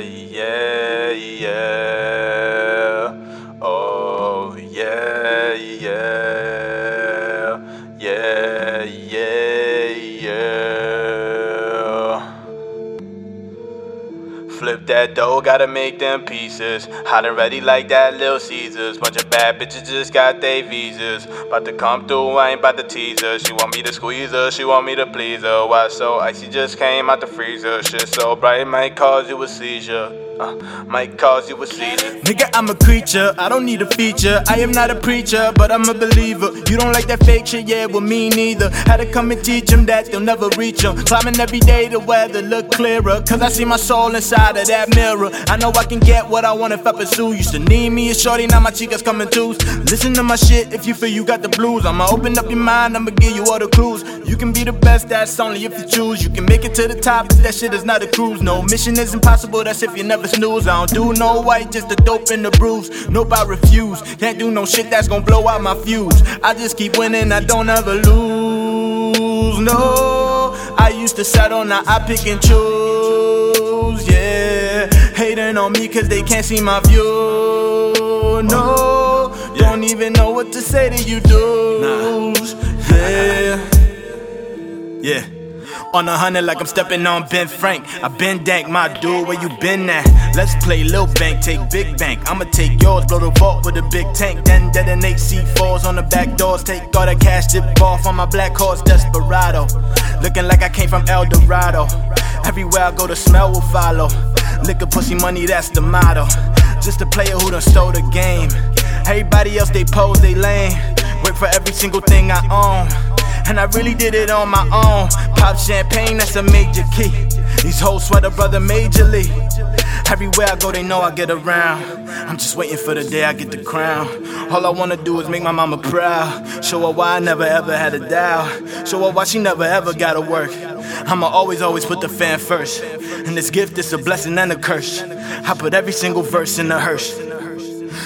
Yeah, yeah. Oh, yeah. Yeah, yeah, yeah. Flip that dough, gotta make them pieces. Hot and ready like that Little Caesars. Bunch of bad bitches just got their visas. About to come through, I ain't about to tease her. She want me to squeeze her, she want me to please her. Why so icy just came out the freezer. Shit so bright, it might cause you a seizure. Uh, might cause you a seizure. Nigga, I'm a creature, I don't need a feature. I am not a preacher, but I'm a believer. You don't like that fake shit, yeah, well, me neither. Had to come and teach them that they'll never reach them. Climbing every day, the weather look clearer. Cause I see my soul inside of that mirror. I know I can get what I want if I pursue. Used to need me a shorty, now my chicas coming too. Listen to my shit if you feel you got the blues. I'ma open up your mind, I'ma give you all the clues. You can be the best, that's only if you choose. You can make it to the top, if that shit is not a cruise. No mission is impossible, that's if you never snooze. I don't do no white, just the dope and the bruise. Nope, I refuse. Can't do no shit that's gonna blow out my fuse. I just keep winning, I don't ever lose. No, I used to settle, now I pick and choose. Yeah, hating on me cause they can't see my view. No, don't even know what to say to you, dudes. Yeah. Yeah. On a hundred like I'm stepping on Ben Frank. I been dank, my dude, where you been at? Let's play Lil Bank, take Big Bank. I'ma take yours, blow the vault with a big tank. Then detonate C4s on the back doors. Take all the cash, dip off on my black horse, Desperado. Looking like I came from El Dorado. Everywhere I go, the smell will follow. Liquor, pussy, money, that's the motto. Just a player who done stole the game. Everybody else, they pose, they lame. Work for every single thing I own. And I really did it on my own. Pop champagne, that's a major key. These hoes sweater brother majorly. Everywhere I go, they know I get around. I'm just waiting for the day I get the crown. All I wanna do is make my mama proud. Show her why I never ever had a doubt. Show her why she never ever gotta work. I'ma always, always put the fan first. And this gift is a blessing and a curse. I put every single verse in the hearse.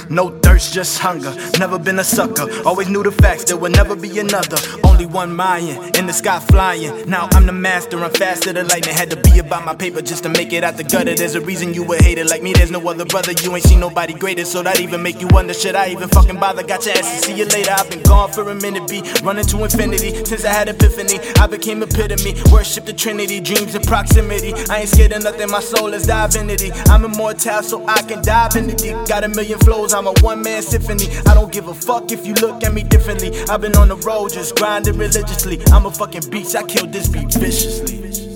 No thirst, just hunger. Never been a sucker. Always knew the facts, there would never be another. Only one MaYeN in the sky flying. Now I'm the master, I'm faster than lightning. Had to be about my paper just to make it out the gutter. There's a reason you would hate it like me. There's no other brother. You ain't seen nobody greater, so that even make you wonder. Should I even fucking bother? Got your ass to see you later. I've been gone for a minute, be running to infinity. Since I had epiphany, I became epitome. Worship the Trinity, dreams in proximity. I ain't scared of nothing, my soul is divinity. I'm immortal, so I can dive the deep. Got a million I'm a one man symphony. I don't give a fuck if you look at me differently. I've been on the road just grinding religiously. I'm a fucking beast, I kill this beat viciously.